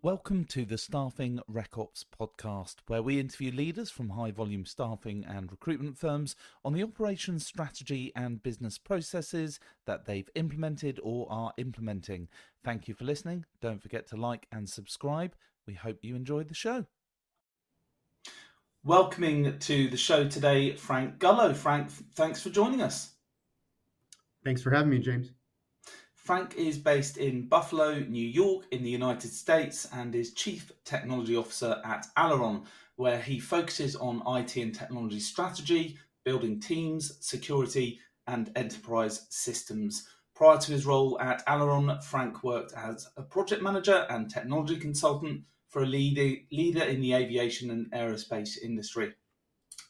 Welcome to the Staffing RecOps podcast, where we interview leaders from high volume staffing and recruitment firms on the operations strategy and business processes that they've implemented or are implementing. Thank you for listening. Don't forget to like and subscribe. We hope you enjoyed the show. Welcoming to the show today, Frank Gullo. Frank, thanks for joining us. Thanks for having me, James. Frank is based in Buffalo, New York, in the United States, and is Chief Technology Officer at Aleron, where he focuses on IT and technology strategy, building teams, security, and enterprise systems. Prior to his role at Aleron, Frank worked as a project manager and technology consultant for a leader, leader in the aviation and aerospace industry.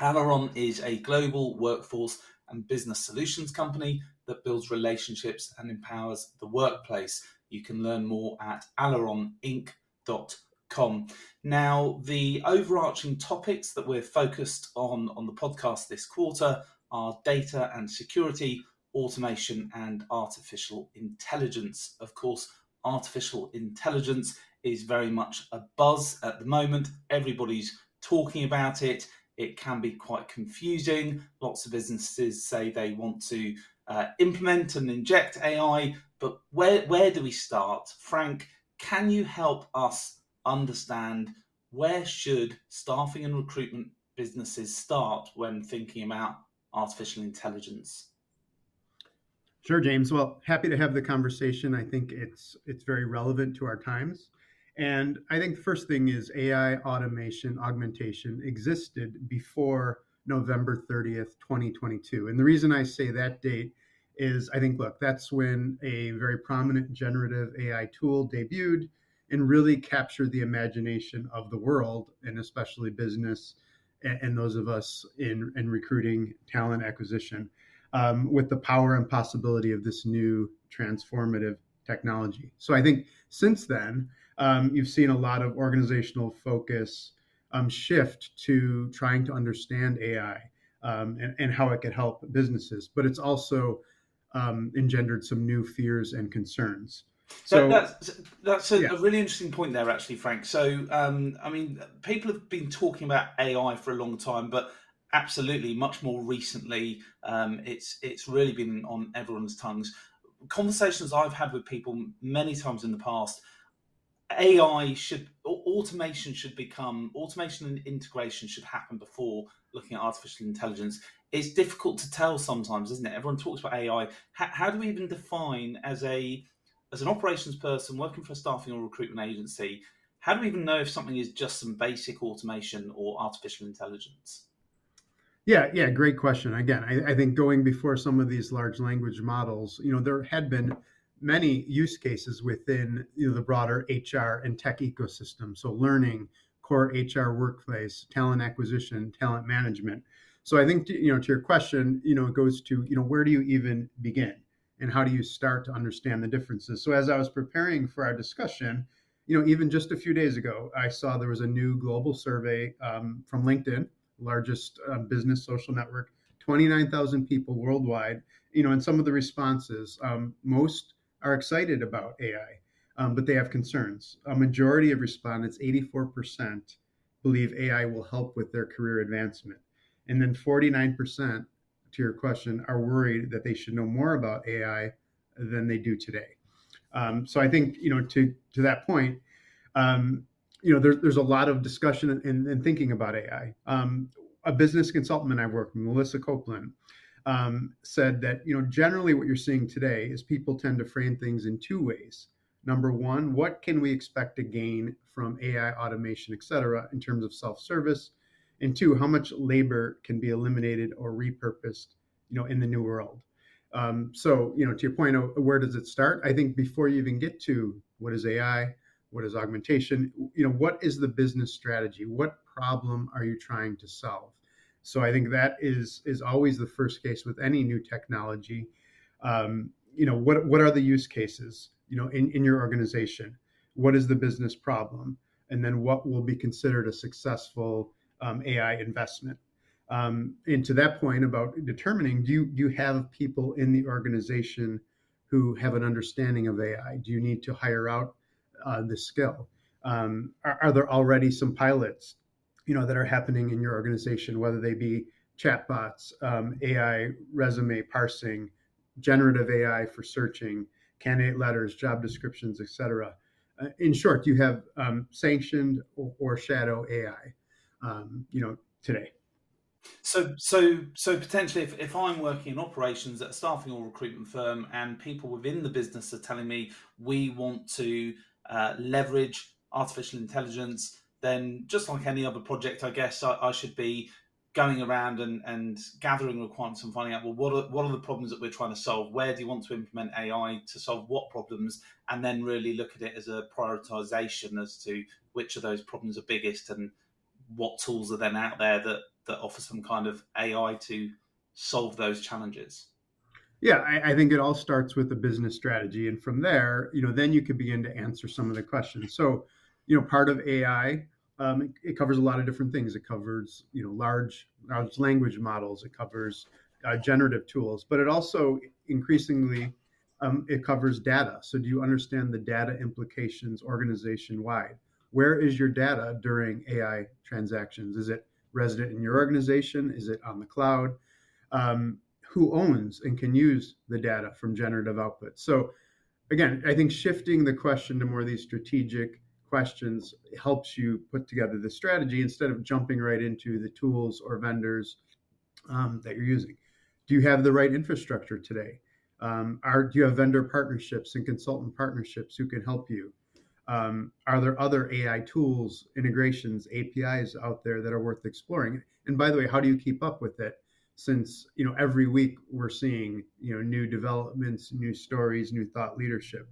Aleron is a global workforce and business solutions company that builds relationships and empowers the workplace. You can learn more at aleroninc.com. Now, the overarching topics that we're focused on on the podcast this quarter are data and security, automation, and artificial intelligence. Of course, artificial intelligence is very much a buzz at the moment. Everybody's talking about it. It can be quite confusing. Lots of businesses say they want to uh, implement and inject AI, but where where do we start? Frank, can you help us understand where should staffing and recruitment businesses start when thinking about artificial intelligence? Sure, James. Well, happy to have the conversation. I think it's it's very relevant to our times. And I think the first thing is AI automation augmentation existed before November 30th, 2022. And the reason I say that date is I think, look, that's when a very prominent generative AI tool debuted and really captured the imagination of the world and especially business and, and those of us in, in recruiting talent acquisition um, with the power and possibility of this new transformative technology. So I think since then, um, you've seen a lot of organizational focus um, shift to trying to understand AI um, and, and, how it could help businesses. But it's also um, engendered some new fears and concerns. So that's that's a, yeah. a, really interesting point there, actually, Frank. So, um, I mean, people have been talking about AI for a long time, but absolutely, much more recently, um, it's it's really been on everyone's tongues. Conversations I've had with people many times in the past AI should automation should become automation and integration should happen before looking at artificial intelligence. It's difficult to tell sometimes, isn't it? Everyone talks about AI. How, do we even define as a as an operations person working for a staffing or recruitment agency? How do we even know if something is just some basic automation or artificial intelligence? Yeah, yeah, great question. Again, I, I think going before some of these large language models, you know, there had been many use cases within you know the broader HR and tech ecosystem. So learning, core HR workplace, talent acquisition, talent management. So I think you know to your question, you know, it goes to you know where do you even begin and how do you start to understand the differences? So as I was preparing for our discussion, you know, even just a few days ago, I saw there was a new global survey um, from LinkedIn, largest uh, business social network, 29,000 people worldwide. You know, and some of the responses, um, most are excited about AI, um, but they have concerns. A majority of respondents, 84%, believe AI will help with their career advancement. And then 49%, to your question, are worried that they should know more about AI than they do today. Um, so I think, you know, to, to that point, um, you know, there, there's a lot of discussion and, and thinking about AI. Um, a business consultant I've worked with, Melissa Copeland, um, said that you know generally what you're seeing today is people tend to frame things in two ways. Number one, what can we expect to gain from AI automation, et cetera, in terms of self-service? And two, how much labor can be eliminated or repurposed, you know, in the new world? Um, so, you know, to your point, where does it start? I think before you even get to what is AI, what is augmentation, you know, what is the business strategy? What problem are you trying to solve? So I think that is is always the first case with any new technology. Um, you know, what what are the use cases? You know, in, in your organization, what is the business problem, and then what will be considered a successful um, AI investment. Um, and to that point about determining, do you do you have people in the organization who have an understanding of AI? Do you need to hire out uh, the skill? Um, are, are, there already some pilots, you know, that are happening in your organization, whether they be chatbots, um, AI resume parsing, generative AI for searching, candidate letters, job descriptions, etc. Uh, in short, you have um, sanctioned or, or, shadow AI, um, you know, today. So, so, so potentially, if, if I'm working in operations at a staffing or recruitment firm, and people within the business are telling me we want to uh, leverage artificial intelligence, then just like any other project, I guess I, I should be going around and, and gathering requirements and finding out well what are what are the problems that we're trying to solve? Where do you want to implement ai to solve what problems? And then really look at it as a prioritization as to which of those problems are biggest and what tools are then out there that that offer some kind of ai to solve those challenges. Yeah I, I think it all starts with the business strategy. And from there you know then you could begin to answer some of the questions. So you know part of ai um, it, it, covers a lot of different things. It covers, you know, large large language models. It covers uh, generative tools, but it also increasingly um, it covers data. So, do you understand the data implications organization wide? Where is your data during AI transactions? Is it resident in your organization? Is it on the cloud? Um, who owns and can use the data from generative output? So, again, I think shifting the question to more of these strategic questions helps you put together the strategy instead of jumping right into the tools or vendors um, that you're using. Do you have the right infrastructure today? Um, are, do you have vendor partnerships and consultant partnerships who can help you? Um, are there other AI tools, integrations, APIs out there that are worth exploring? And by the way, how do you keep up with it? Since you know every week we're seeing you know new developments, new stories, new thought leadership.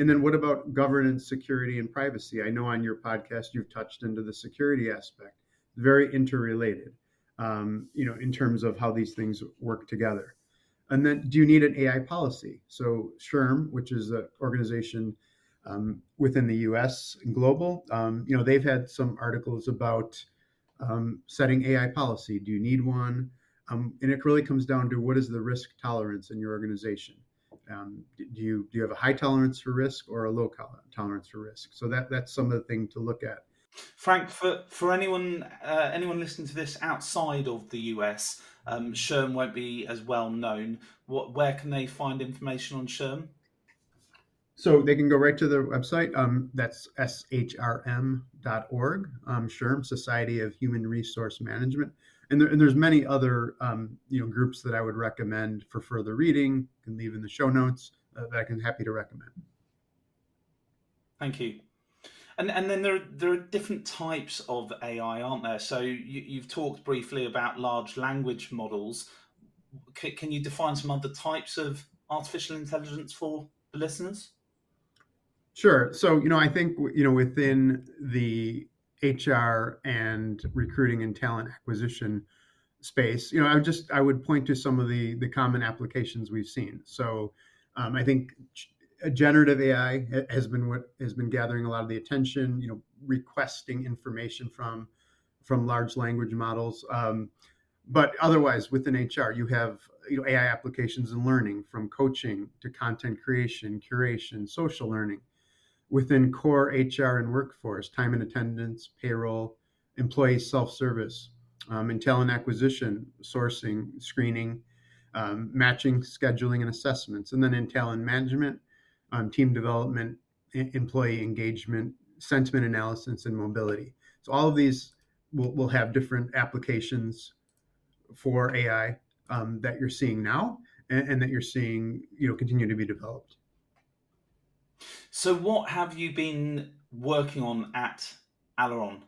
And then what about governance, security, and privacy? I know on your podcast you've touched into the security aspect, very interrelated, um, you know, in terms of how these things work together. And then do you need an AI policy? So SHRM, which is an organization um, within the US and global, um, you know, they've had some articles about um, setting AI policy. Do you need one? Um, and it really comes down to what is the risk tolerance in your organization? Um, do you do you have a high tolerance for risk or a low tolerance for risk? So that that's some of the thing to look at. Frank, for for anyone uh, anyone listening to this outside of the US, um, SHRM won't be as well known. What where can they find information on SHRM? So they can go right to the website. Um, that's shrm.org. Um, SHRM, Society of Human Resource Management and, there, and there's many other um, you know groups that I would recommend for further reading. You can leave in the show notes uh, that I can happy to recommend. Thank you. And and then there there are different types of AI, aren't there? So you, have talked briefly about large language models. C- can you define some other types of artificial intelligence for the listeners? Sure. So you know, I think you know within the HR and recruiting and talent acquisition space, you know, I would just I would point to some of the the common applications we've seen. So um, I think generative AI has been what has been gathering a lot of the attention. You know, requesting information from from large language models. Um, but otherwise, within HR, you have you know AI applications and learning, from coaching to content creation, curation, social learning within core HR and workforce, time and attendance, payroll, employee self service, um, and talent acquisition, sourcing, screening, um, matching, scheduling, and assessments. And then in talent management, um, team development, I- employee engagement, sentiment analysis, and mobility. So all of these will, will have different applications for AI um, that you're seeing now and, and that you're seeing you know continue to be developed. So, what have you been working on at Aleron?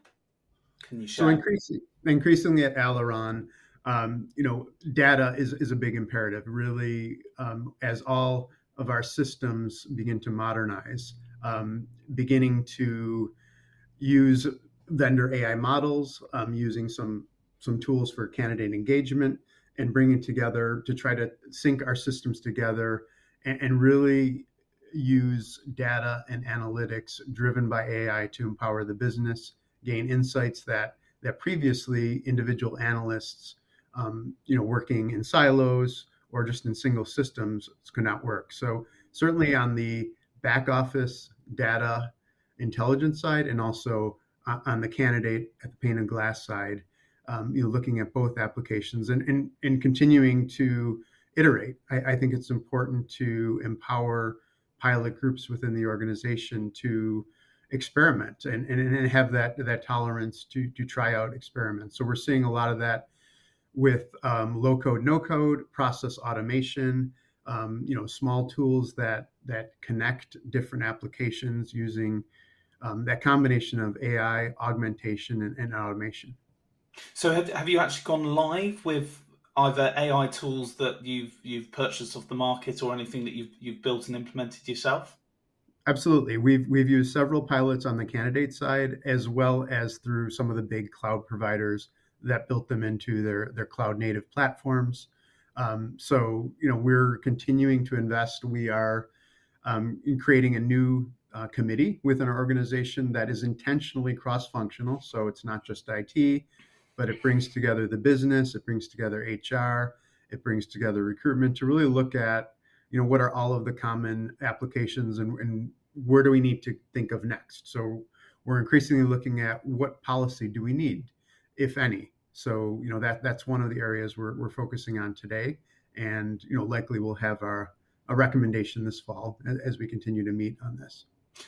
Can you share? So, increasing, increasingly at Aleron, um, you know, data is, is a big imperative. Really, um, as all of our systems begin to modernize, um, beginning to use vendor AI models, um, using some some tools for candidate engagement, and bringing together to try to sync our systems together and, and really use data and analytics driven by AI to empower the business, gain insights that that previously individual analysts, um, you know, working in silos or just in single systems could not work. So certainly on the back office data intelligence side and also on the candidate at the pane of glass side, um, you know, looking at both applications and, and, and continuing to iterate. I, I, think it's important to empower pilot groups within the organization to experiment and, and, and have that that tolerance to to try out experiments. So we're seeing a lot of that with um, low code, no code, process automation, um, you know, small tools that that connect different applications using um, that combination of AI, augmentation, and, and automation. So, have, have you actually gone live with either AI tools that you've you've purchased off the market or anything that you've you've built and implemented yourself? Absolutely. We've we've used several pilots on the candidate side as well as through some of the big cloud providers that built them into their their cloud native platforms. Um, so you know we're continuing to invest. We are um, in creating a new uh, committee within our organization that is intentionally cross functional. So it's not just IT, but it brings together the business, it brings together HR, it brings together recruitment to really look at you know what are all of the common applications and, and where do we need to think of next. So we're increasingly looking at what policy do we need, if any, so you know that that's one of the areas we're, we're focusing on today, and you know likely we'll have our a recommendation this fall as, we continue to meet on this.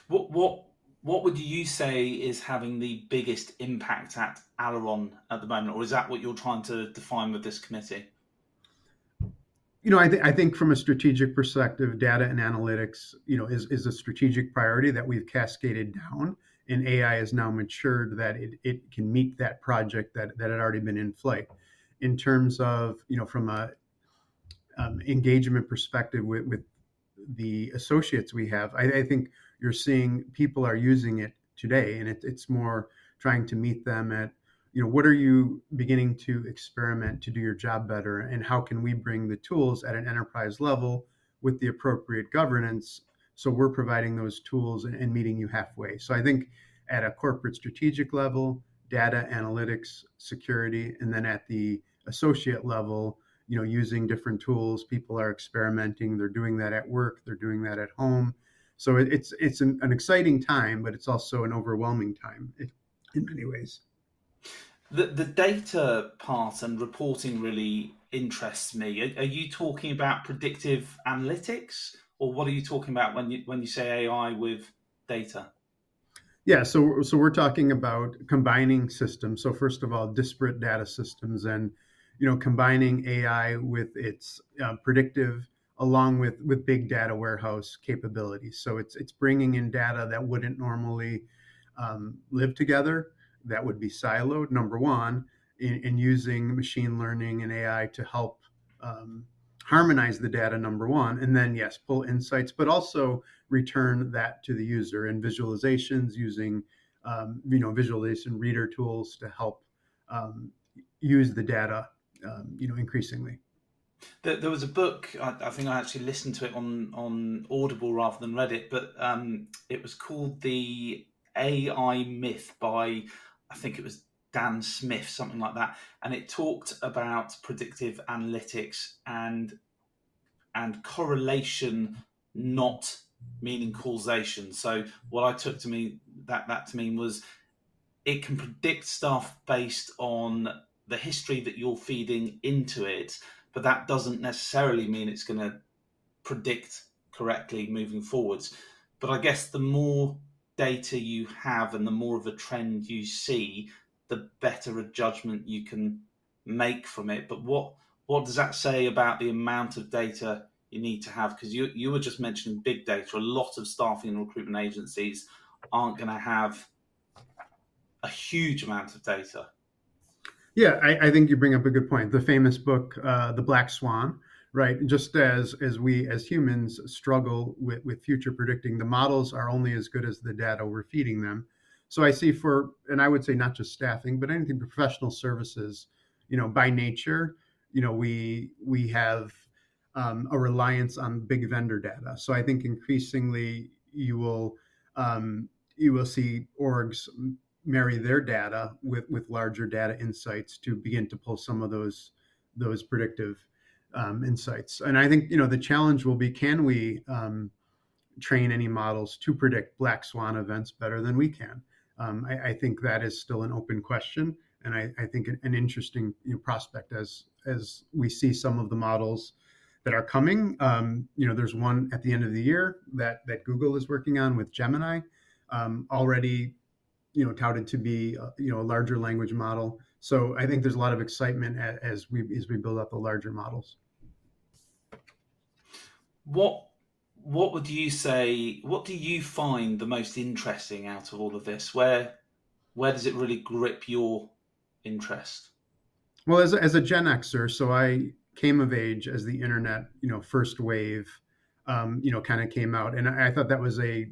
What what what would you say is having the biggest impact at Aleron at the moment, or is that what you're trying to define with this committee? You know, I, th- I think from a strategic perspective, data and analytics, you know, is, is a strategic priority that we've cascaded down and AI has now matured that it, it can meet that project that, that had already been in flight. In terms of, you know, from a um, engagement perspective with, with the associates we have, I, I, think you're seeing people are using it today, and it, it's more trying to meet them at, you know, what are you beginning to experiment to do your job better, and how can we bring the tools at an enterprise level with the appropriate governance so we're providing those tools and, and meeting you halfway. So I think at a corporate strategic level, data analytics, security, and then at the associate level, you know, using different tools. People are experimenting. They're doing that at work. They're doing that at home. So it's it's an, an exciting time, but it's also an overwhelming time in many ways. The the data part and reporting really interests me. Are, are you talking about predictive analytics? or what are you talking about when you when you say AI with data? Yeah, so so we're talking about combining systems. So first of all, disparate data systems, and you know, combining AI with its uh, predictive, along with with big data warehouse capabilities. So it's it's bringing in data that wouldn't normally um, live together, that would be siloed. Number one, in, in using machine learning and AI to help um, harmonize the data number one and then yes pull insights but also return that to the user and visualizations using um, you know visualization reader tools to help um, use the data um, you know increasingly there, there was a book I, I, think i actually listened to it on on audible rather than read it but um, it was called the ai myth by i think it was Dan Smith, something like that, and it talked about predictive analytics and and correlation, not meaning causation. So what I took to mean that that to mean was it can predict stuff based on the history that you're feeding into it, but that doesn't necessarily mean it's going to predict correctly moving forwards. But I guess the more data you have and the more of a trend you see, the better a judgment you can make from it. But what what does that say about the amount of data you need to have? Because you you were just mentioning big data. A lot of staffing and recruitment agencies aren't going to have a huge amount of data. Yeah, I, I, think you bring up a good point. The famous book, uh, The Black Swan, right? Just as as we as humans struggle with with future predicting, the models are only as good as the data we're feeding them. So I see for, and I would say not just staffing, but anything professional services, you know, by nature, you know, we we have um, a reliance on big vendor data. So I think increasingly you will um, you will see orgs marry their data with with larger data insights to begin to pull some of those those predictive um, insights. And I think you know the challenge will be can we um, train any models to predict black swan events better than we can. Um, I, I, think that is still an open question, and I, I think an, interesting you know, prospect as as we see some of the models that are coming. Um, you know, there's one at the end of the year that that Google is working on with Gemini, um, already, you know, touted to be uh, you know a larger language model. So I think there's a lot of excitement as, as we as we build up the larger models. What what would you say? What do you find the most interesting out of all of this? Where where does it really grip your interest? Well, as a, as a Gen Xer, so I came of age as the internet, you know, first wave, um, you know, kind of came out, and I, I thought that was a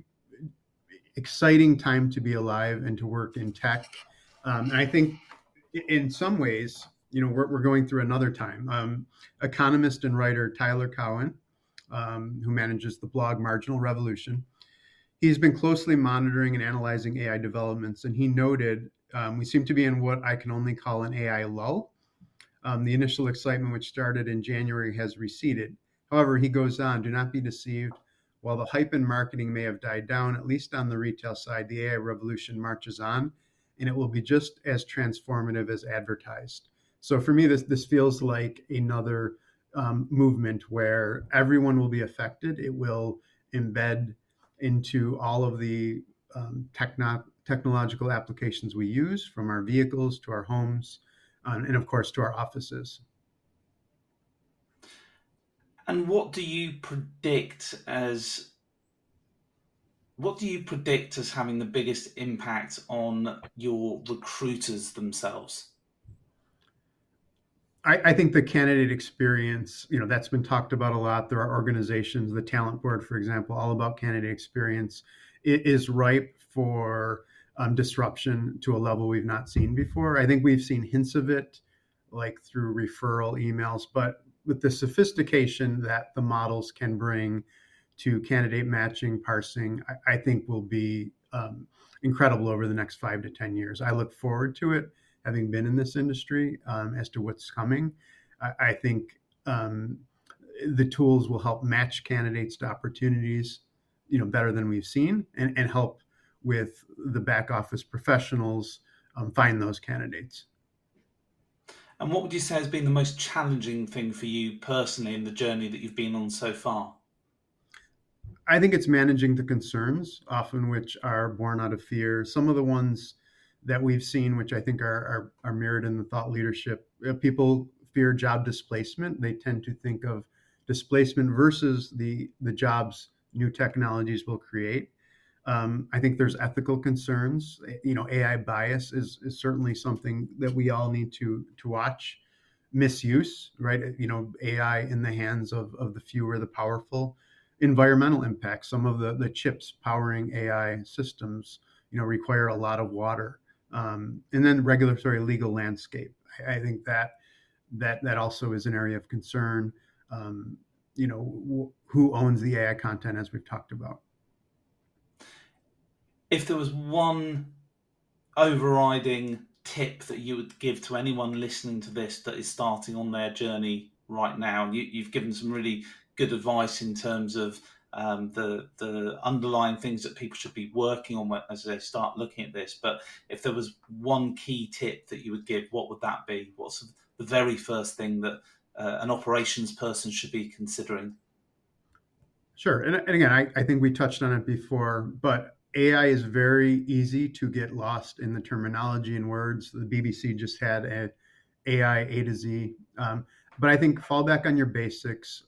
exciting time to be alive and to work in tech. Um, and I think in some ways, you know, we're, we're going through another time. Um, economist and writer Tyler Cowen, um, who manages the blog Marginal Revolution, he's been closely monitoring and analyzing AI developments, and he noted um, we seem to be in what I can only call an AI lull. Um, the initial excitement, which started in January, has receded. However, he goes on do not be deceived. While the hype in marketing may have died down, at least on the retail side, the AI revolution marches on, and it will be just as transformative as advertised. So for me, this this feels like another um, movement where everyone will be affected. It will embed into all of the um, techno- technological applications we use, from our vehicles to our homes, um, and of course to our offices. And what do you predict as what do you predict as having the biggest impact on your recruiters themselves? I, I, think the candidate experience, you know, that's been talked about a lot. There are organizations, the Talent Board, for example, all about candidate experience. It is ripe for um, disruption to a level we've not seen before. I think we've seen hints of it, like through referral emails, but with the sophistication that the models can bring to candidate matching, parsing, I, I think will be um, incredible over the next five to 10 years. I look forward to it, having been in this industry, um, as to what's coming. I, I think um, the tools will help match candidates to opportunities, you know, better than we've seen, and, and help with the back office professionals um, find those candidates. And what would you say has been the most challenging thing for you personally in the journey that you've been on so far? I think it's managing the concerns, often which are born out of fear. Some of the ones that we've seen, which I think are, are, are mirrored in the thought leadership, uh, people fear job displacement. They tend to think of displacement versus the the jobs new technologies will create. Um, I think there's ethical concerns. You know, AI bias is, is certainly something that we all need to to watch. Misuse, right? You know, AI in the hands of, of the few or the powerful. Environmental impacts. Some of the, the chips powering AI systems, you know, require a lot of water. Um, and then regulatory legal landscape. I, I, think that that that also is an area of concern. Um, you know, who owns the AI content, as we've talked about if there was one overriding tip that you would give to anyone listening to this that is starting on their journey right now, you, have given some really good advice in terms of um, the the underlying things that people should be working on as they start looking at this. But if there was one key tip that you would give, what would that be? What's the very first thing that uh, an operations person should be considering? Sure, and, and again, I, I think we touched on it before, but AI is very easy to get lost in the terminology and words. The BBC just had a AI A to Z, um, but I think fall back on your basics,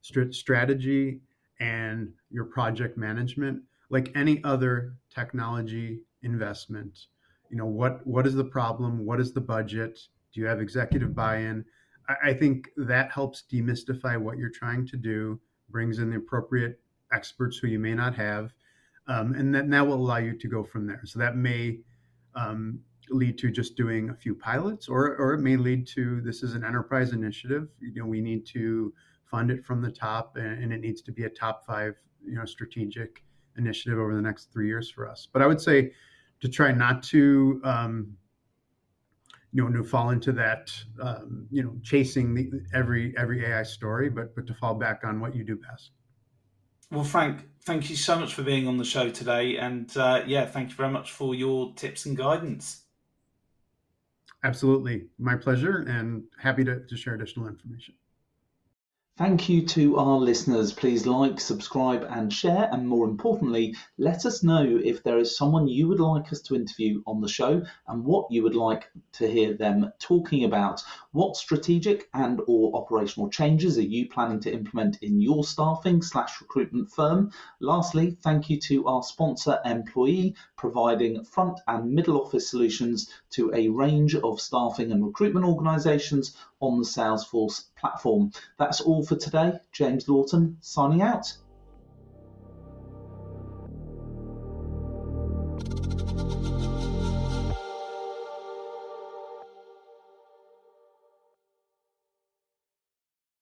st- strategy, and your project management. Like any other technology investment, you know what what is the problem? What is the budget? Do you have executive buy-in? I, I think that helps demystify what you're trying to do, brings in the appropriate experts who you may not have um, and then that will allow you to go from there. So that may um, lead to just doing a few pilots, or or it may lead to this is an enterprise initiative. You know, we need to fund it from the top, and, and it needs to be a top five, you know, strategic initiative over the next three years for us. But I would say to try not to. Um, you know, to fall into that, um, you know, chasing the, every every AI story, but but to fall back on what you do best. Well, Frank, thank you so much for being on the show today. And uh, yeah, thank you very much for your tips and guidance. Absolutely. My pleasure and happy to, to share additional information. Thank you to our listeners. Please like, subscribe, and share. And more importantly, let us know if there is someone you would like us to interview on the show and what you would like to hear them talking about. What strategic and or operational changes are you planning to implement in your staffing slash recruitment firm? Lastly, thank you to our sponsor Employee, providing front and middle office solutions to a range of staffing and recruitment organizations on the Salesforce platform. That's all for today. James Lawton signing out.